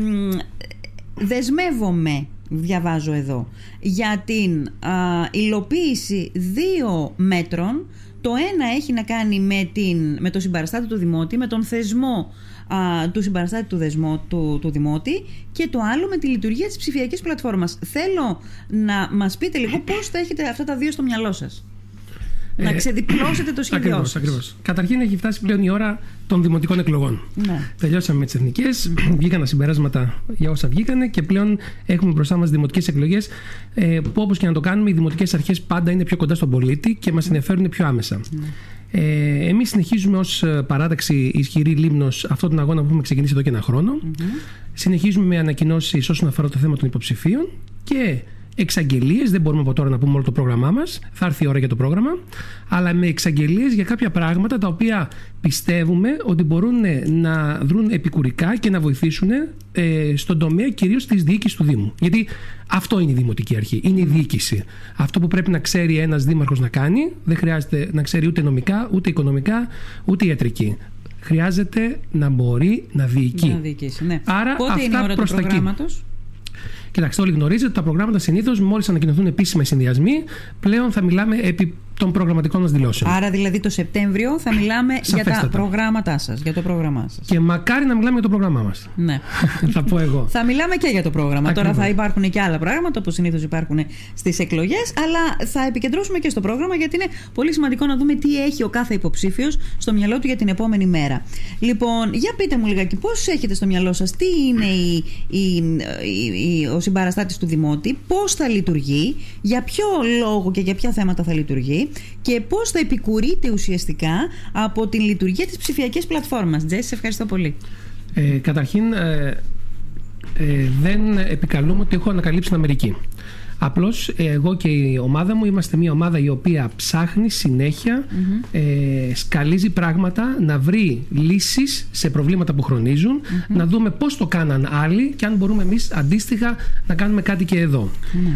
Μ, Δεσμεύομαι, διαβάζω εδώ, για την α, υλοποίηση δύο μέτρων. Το ένα έχει να κάνει με, την, με το συμπαραστάτη του Δημότη, με τον θεσμό α, του συμπαραστάτη του, δεσμό, του, του Δημότη και το άλλο με τη λειτουργία της ψηφιακής πλατφόρμας. Θέλω να μας πείτε λίγο πώς θα έχετε αυτά τα δύο στο μυαλό σας. Να Ε, ξεδιπλώσετε το σχέδιό Ακριβώς, σας. ακριβώς. Καταρχήν έχει φτάσει πλέον η ώρα των δημοτικών εκλογών. Ναι. Τελειώσαμε με τις εθνικές, βγήκαν τα συμπεράσματα για όσα βγήκανε και πλέον έχουμε μπροστά μας δημοτικές εκλογές ε, που όπως και να το κάνουμε, οι δημοτικές αρχές πάντα είναι πιο κοντά στον πολίτη και μας ενδιαφέρουν πιο άμεσα. Ε, Εμείς συνεχίζουμε ως παράταξη ισχυρή λίμνος αυτόν τον αγώνα που έχουμε ξεκινήσει εδώ και ένα χρόνο. Συνεχίζουμε με ανακοινώσεις όσον αφορά το θέμα των υποψηφίων και εξαγγελίες. Δεν μπορούμε από τώρα να πούμε όλο το πρόγραμμά μας. Θα έρθει η ώρα για το πρόγραμμα. Αλλά με εξαγγελίες για κάποια πράγματα τα οποία πιστεύουμε ότι μπορούν να δρουν επικουρικά και να βοηθήσουν ε, στον τομέα κυρίως της διοίκησης του Δήμου. Γιατί αυτό είναι η δημοτική αρχή. Είναι η διοίκηση. Αυτό που πρέπει να ξέρει ένας δήμαρχος να κάνει, δεν χρειάζεται να ξέρει ούτε νομικά, ούτε οικονομικά, ούτε ιατρική. Χρειάζεται να μπορεί να διοικεί. Να διοικήσει, ναι. Άρα Πότε είναι η αυτά ώρα του προς τα εκεί. προγράμματος; Κοιτάξτε, όλοι γνωρίζετε ότι τα προγράμματα συνήθως, μόλις ανακοινωθούν επίσημα οι συνδυασμοί, πλέον θα μιλάμε επί των προγραμματικών μας δηλώσεων. Άρα δηλαδή το Σεπτέμβριο θα μιλάμε για τα Σαφέστατα. προγράμματά σας, για το πρόγραμμά σας. Και μακάρι να μιλάμε για το πρόγραμμά μας. Ναι. θα πω εγώ. Θα μιλάμε και για το πρόγραμμα. Τώρα Ακριβώς. θα υπάρχουν και άλλα πράγματα που συνήθως υπάρχουν στις εκλογές, αλλά θα επικεντρώσουμε και στο πρόγραμμα γιατί είναι πολύ σημαντικό να δούμε τι έχει ο κάθε υποψήφιος στο μυαλό του για την επόμενη μέρα. Λοιπόν, για πείτε μου λιγάκι, πώς έχετε στο μυαλό σας, τι είναι η, η, η- η- ο συμπαραστάτης του Δημότη, πώς θα λειτουργεί, για ποιο λόγο και για ποια θέματα θα λειτουργεί και πώς θα επικουρείται ουσιαστικά από την λειτουργία της ψηφιακής πλατφόρμας. Τζέσι, σε ευχαριστώ πολύ. Ε, καταρχήν, ε, ε, δεν επικαλούμε ότι έχω ανακαλύψει την Αμερική. Απλώς εγώ και η ομάδα μου είμαστε μια ομάδα η οποία ψάχνει συνέχεια, ε, σκαλίζει πράγματα, να βρει λύσεις σε προβλήματα που χρονίζουν, να δούμε πώς το κάναν άλλοι και αν μπορούμε εμείς αντίστοιχα να κάνουμε κάτι και εδώ.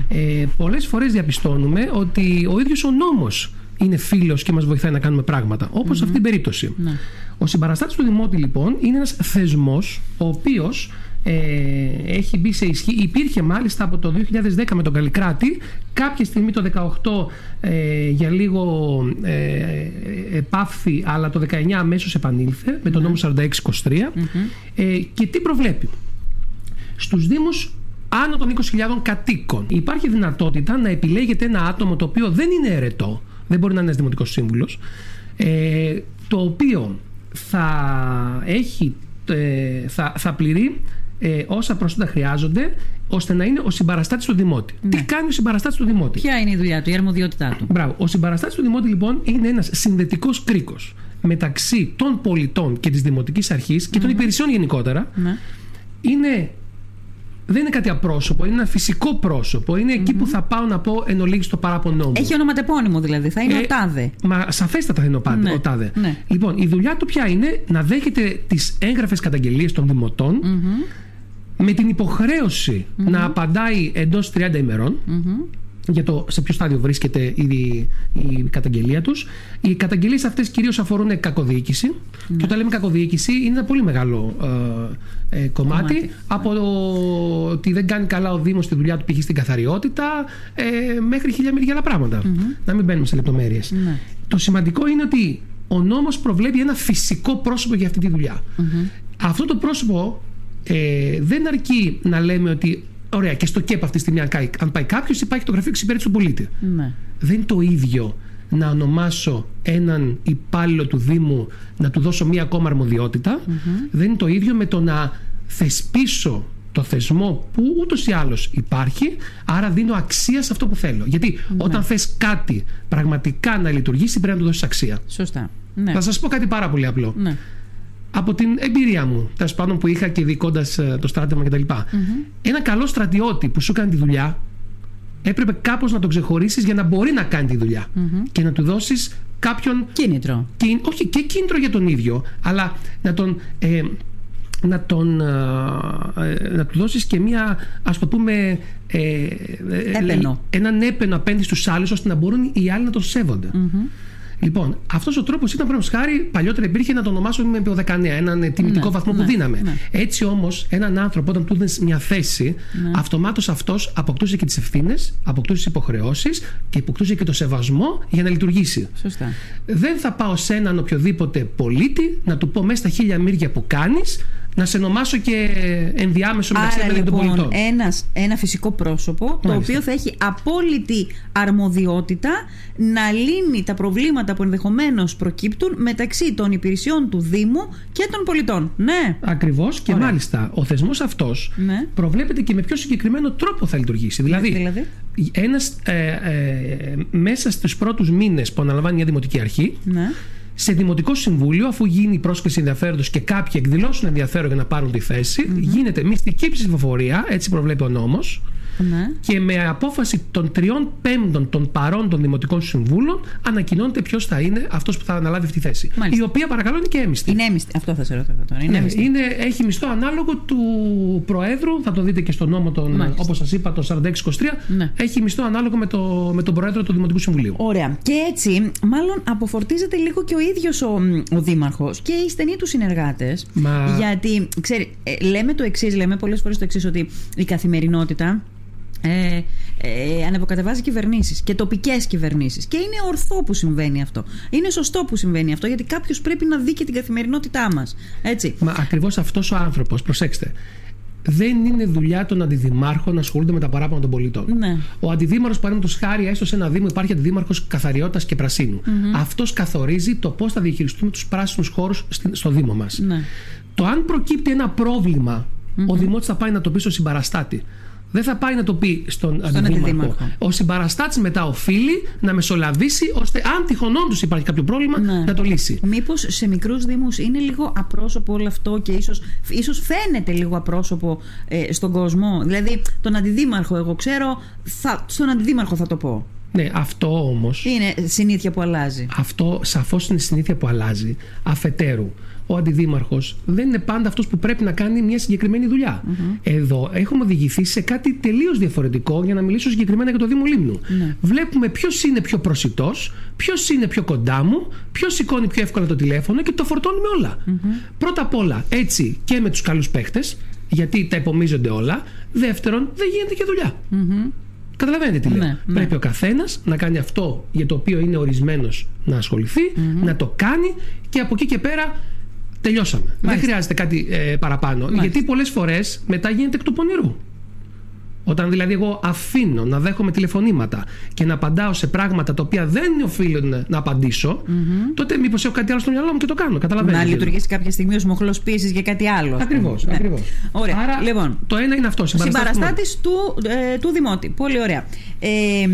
Ε, πολλές φορές διαπιστώνουμε ότι ο ίδιος ο νόμος είναι φίλος και μας βοηθάει να κάνουμε πράγματα, όπως σε αυτήν την περίπτωση. Ο συμπαραστάτης του Δημότη λοιπόν είναι ένας θεσμός ο οποίος ε, έχει μπει σε ισχύ. Υπήρχε μάλιστα από το 2010 με τον Καλλικράτη, κάποια στιγμή το 2018 ε, για λίγο ε, επάφθη, αλλά το 19 αμέσως επανήλθε με τον νόμο 4623. Ε, και τι προβλέπει; Στους Δήμους άνω των 20.000 κατοίκων υπάρχει δυνατότητα να επιλέγεται ένα άτομο το οποίο δεν είναι αιρετό, δεν μπορεί να είναι ένας δημοτικός σύμβουλος, ε, το οποίο θα έχει ε, θα, θα πληρεί ε, όσα προσόντα χρειάζονται ώστε να είναι ο συμπαραστάτης του Δημότη. Τι κάνει ο συμπαραστάτης του Δημότη; Ποια είναι η δουλειά του, η αρμοδιότητά του; Μπράβο. Ο συμπαραστάτης του Δημότη λοιπόν είναι ένας συνδετικός κρίκος μεταξύ των πολιτών και της Δημοτικής Αρχής και των υπηρεσιών γενικότερα. Ναι. Είναι δεν είναι κάτι απρόσωπο, είναι ένα φυσικό πρόσωπο. Είναι εκεί που θα πάω να πω εν ολίγης το παράπονό μου. Έχει ονοματεπώνυμο δηλαδή, θα είναι Ε, ο Τάδε. Μα σαφέστατα θα είναι ο, πάντε, Ναι, ο τάδε. ναι. Λοιπόν, η δουλειά του ποια είναι να δέχεται τις έγγραφες καταγγελίες των δημοτων με την υποχρεωση να απαντάει εντός 30 ημερων για το σε ποιο στάδιο βρίσκεται η, η καταγγελία τους. Οι καταγγελίες αυτές κυρίως αφορούν κακοδιοίκηση και όταν λέμε κακοδιοίκηση είναι ένα πολύ μεγάλο ε, ε, κομμάτι, Κομμάτι, από το ότι δεν κάνει καλά ο Δήμος τη δουλειά του π.χ. στην καθαριότητα ε, μέχρι χίλια μεριά άλλα πράγματα. Να μην μπαίνουμε σε λεπτομέρειες. Ναι. Το σημαντικό είναι ότι ο νόμος προβλέπει ένα φυσικό πρόσωπο για αυτή τη δουλειά. Αυτό το πρόσωπο ε, δεν αρκεί να λέμε ότι ωραία και στο ΚΕΠ αυτή τη στιγμή αν πάει, αν πάει κάποιος υπάρχει το γραφείο εξυπηρέτηση του πολίτη. Ναι. Δεν είναι το ίδιο να ονομάσω έναν υπάλληλο του Δήμου να του δώσω μία ακόμα αρμοδιότητα. Δεν είναι το ίδιο με το να θεσπίσω το θεσμό που ούτως ή άλλως υπάρχει, άρα δίνω αξία σε αυτό που θέλω. Γιατί όταν θες κάτι πραγματικά να λειτουργήσει πρέπει να του δώσεις αξία. Σωστά. Ναι. Θα σας πω κάτι πάρα πολύ απλό. ναι. Από την εμπειρία μου, τέλος πάντων που είχα και διοικώντα το στράτευμα κτλ. Ένα καλό στρατιώτη που σου κάνει τη δουλειά, έπρεπε κάπως να τον ξεχωρίσεις για να μπορεί να κάνει τη δουλειά και να του δώσεις κάποιον Κίνητρο. κιν- όχι και κίνητρο για τον ίδιο, αλλά να τον, ε, να, τον, ε, ε, να του δώσεις και μία, ας το πούμε, ε, ε, Έπαινο. έναν έπαινο απέναντι στους άλλους, ώστε να μπορούν οι άλλοι να τον σεβονται Λοιπόν, αυτός ο τρόπος ήταν πρέπει χάρη παλιότερα υπήρχε να το ονομάσουμε με το 19, έναν τιμητικό Ναι, βαθμό ναι, που δίναμε. ναι. Έτσι όμως, έναν άνθρωπο, όταν του δίνει μια θέση, Ναι. αυτομάτως αυτός αποκτούσε και τις ευθύνες, αποκτούσε τις υποχρεώσεις και αποκτούσε και το σεβασμό για να λειτουργήσει. Σωστά. Δεν θα πάω σε έναν οποιοδήποτε πολίτη να του πω μέσα στα χίλια μύρια που κάνεις να σε ονομάσω και ενδιάμεσο μεταξύ Άρα εμένα και των λοιπόν πολιτών. ένας, ένα φυσικό πρόσωπο το Μάλιστα. οποίο θα έχει απόλυτη αρμοδιότητα να λύνει τα προβλήματα που ενδεχομένως προκύπτουν μεταξύ των υπηρεσιών του Δήμου και των πολιτών. Ναι. Ακριβώς και Ωραία. μάλιστα ο θεσμός αυτός Ναι. προβλέπεται και με πιο συγκεκριμένο τρόπο θα λειτουργήσει. Δηλαδή, Δηλαδή; ένας, ε, ε, μέσα στους πρώτους μήνες που αναλαμβάνει μια δημοτική αρχή, Ναι. Σε δημοτικό συμβούλιο, αφού γίνει η πρόσκληση ενδιαφέροντος και κάποιοι εκδηλώσουν ενδιαφέρον για να πάρουν τη θέση, γίνεται μυστική ψηφοφορία, έτσι προβλέπει ο νόμος, ναι. και με απόφαση των τριών πέμπτων των παρόντων δημοτικών συμβούλων ανακοινώνεται ποιος θα είναι αυτός που θα αναλάβει αυτή τη θέση. Μάλιστα. Η οποία παρακαλώ είναι και έμιστη. Είναι έμιστη. Αυτό θα σε ρωτάω τώρα. Είναι Ναι, έμιστη. είναι, έχει μισθό ανάλογο του Προέδρου, θα το δείτε και στο νόμο, τον, Μάλιστα. όπως σας είπα, το 4623, Ναι. έχει μισθό ανάλογο με, το, με τον Προέδρο του Δημοτικού Συμβουλίου. Ωραία. Και έτσι, μάλλον αποφορτίζεται λίγο και ο ίδιος ο, ο Δήμαρχος και οι στενοί του συνεργάτες. Μα- Γιατί, ξέρει, ε, λέμε το εξής, λέμε πολλές φορές το εξής, ότι η καθημερινότητα ε, ε, ανεβοκατεβάζει κυβερνήσεις και τοπικές κυβερνήσεις. Και είναι ορθό που συμβαίνει αυτό. Είναι σωστό που συμβαίνει αυτό, γιατί κάποιος πρέπει να δει και την καθημερινότητά μας. Έτσι. Μα ακριβώς αυτός ο άνθρωπος, προσέξτε, δεν είναι δουλειά των αντιδημάρχων να ασχολούνται με τα παράπονα των πολιτών. Ναι. Ο αντιδήμαρχος, παραδείγματος χάρη, έστω σε ένα Δήμο υπάρχει αντιδήμαρχος καθαριότητας και πρασίνου. Αυτός καθορίζει το πώς θα διαχειριστούμε τους πράσινους χώρους στο Δήμο μας. Ναι. Το αν προκύπτει ένα πρόβλημα, ο Δημότης θα πάει να το πει στο συμπαραστάτη. Δεν θα πάει να το πει στον, αντιδήμαρχο. αντιδήμαρχο. Ο συμπαραστάτης μετά οφείλει να μεσολαβήσει ώστε αν τυχόν όντω υπάρχει κάποιο πρόβλημα Ναι. να το λύσει. Μήπως σε μικρούς Δήμους είναι λίγο απρόσωπο όλο αυτό και ίσως ίσως φαίνεται λίγο απρόσωπο ε, στον κόσμο. Δηλαδή, τον αντιδήμαρχο, εγώ ξέρω, θα, στον αντιδήμαρχο θα το πω. Ναι, αυτό όμω. Είναι συνήθεια που αλλάζει. Αυτό σαφώς είναι συνήθεια που αλλάζει. Αφετέρου, ο αντιδήμαρχος δεν είναι πάντα αυτός που πρέπει να κάνει μια συγκεκριμένη δουλειά. Εδώ έχουμε οδηγηθεί σε κάτι τελείως διαφορετικό για να μιλήσω συγκεκριμένα για το Δήμο Λίμνου. Βλέπουμε ποιος είναι πιο προσιτός, ποιος είναι πιο κοντά μου, ποιος σηκώνει πιο εύκολα το τηλέφωνο και το φορτώνουμε όλα. Πρώτα απ' όλα, έτσι και με τους καλούς παίχτες, γιατί τα υπομίζονται όλα. Δεύτερον, δεν γίνεται και δουλειά. Καταλαβαίνετε τι λέω. Ναι, ναι. Πρέπει ο καθένας να κάνει αυτό για το οποίο είναι ορισμένος να ασχοληθει να το κάνει και από εκεί και πέρα τελειώσαμε. Δεν χρειάζεται κάτι ε, παραπάνω. Γιατί πολλές φορές μετά γίνεται εκ του πονηρού. Όταν δηλαδή εγώ αφήνω να δέχομαι τηλεφωνήματα και να απαντάω σε πράγματα τα οποία δεν οφείλουν να απαντησω τότε μήπως έχω κάτι άλλο στο μυαλό μου και το κάνω. Καταλαβαίνετε. Να λειτουργήσει κάποια στιγμή ως μοχλός πίεσης για κάτι άλλο. ας πούμε. Ακριβώς. Ναι. Ακριβώς. Ωραία. Άρα λοιπόν, το ένα είναι αυτό. συμπαραστάτης συμπαραστάτης του, ε, του Δημότη. Πολύ ωραία. Ε,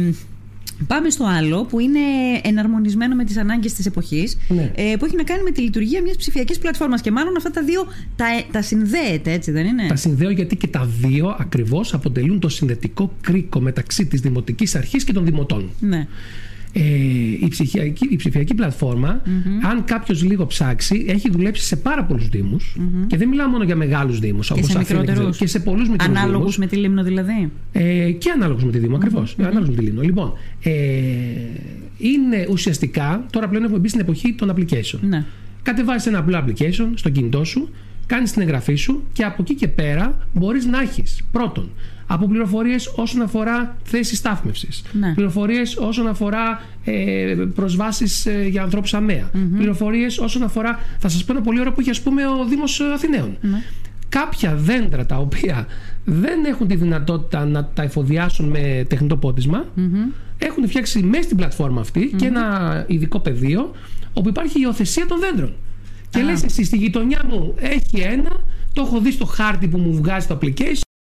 Πάμε στο άλλο που είναι εναρμονισμένο με τις ανάγκες της εποχής Ναι. ε, που έχει να κάνει με τη λειτουργία μιας ψηφιακής πλατφόρμας και μάλλον αυτά τα δύο τα, τα συνδέεται έτσι δεν είναι; Τα συνδέω γιατί και τα δύο ακριβώς αποτελούν το συνδετικό κρίκο μεταξύ της Δημοτικής Αρχής και των Δημοτών. ναι. Ε, η, ψηφιακή, η ψηφιακή πλατφόρμα, αν κάποιος λίγο ψάξει, έχει δουλέψει σε πάρα πολλούς και δεν μιλάω μόνο για μεγάλους Δήμους και όπως σε μικρότερους. και σε πολλούς μικρούς ανάλογους με τη Λίμνο δηλαδή. Ε, και ανάλογο με τη Δήμο, ακριβώς, Ανάλογος με τη Δήμο. Λοιπόν, ε, είναι ουσιαστικά, τώρα πλέον έχουμε μπει στην εποχή των application. ναι. Κατεβάζεις ένα απλό application στο κινητό σου, κάνεις την εγγραφή σου και από εκεί και πέρα μπορείς να έχεις πρώτον από πληροφορίες όσον αφορά θέσεις στάθμευσης, Ναι. πληροφορίες όσον αφορά ε, προσβάσεις ε, για ανθρώπους αμαία, πληροφορίες όσον αφορά. Θα σας πω ένα πολύ ωραίο που έχει ας πούμε ο Δήμος Αθηναίων. Ναι. Κάποια δέντρα τα οποία δεν έχουν τη δυνατότητα να τα εφοδιάσουν με τεχνητό πότισμα, έχουν φτιάξει μέσα στην πλατφόρμα αυτή και ένα ειδικό πεδίο όπου υπάρχει η υιοθεσία των δέντρων. Και Α. λες εσύ στη γειτονιά μου έχει ένα, το έχω δει στο χάρτη που μου βγάζει το application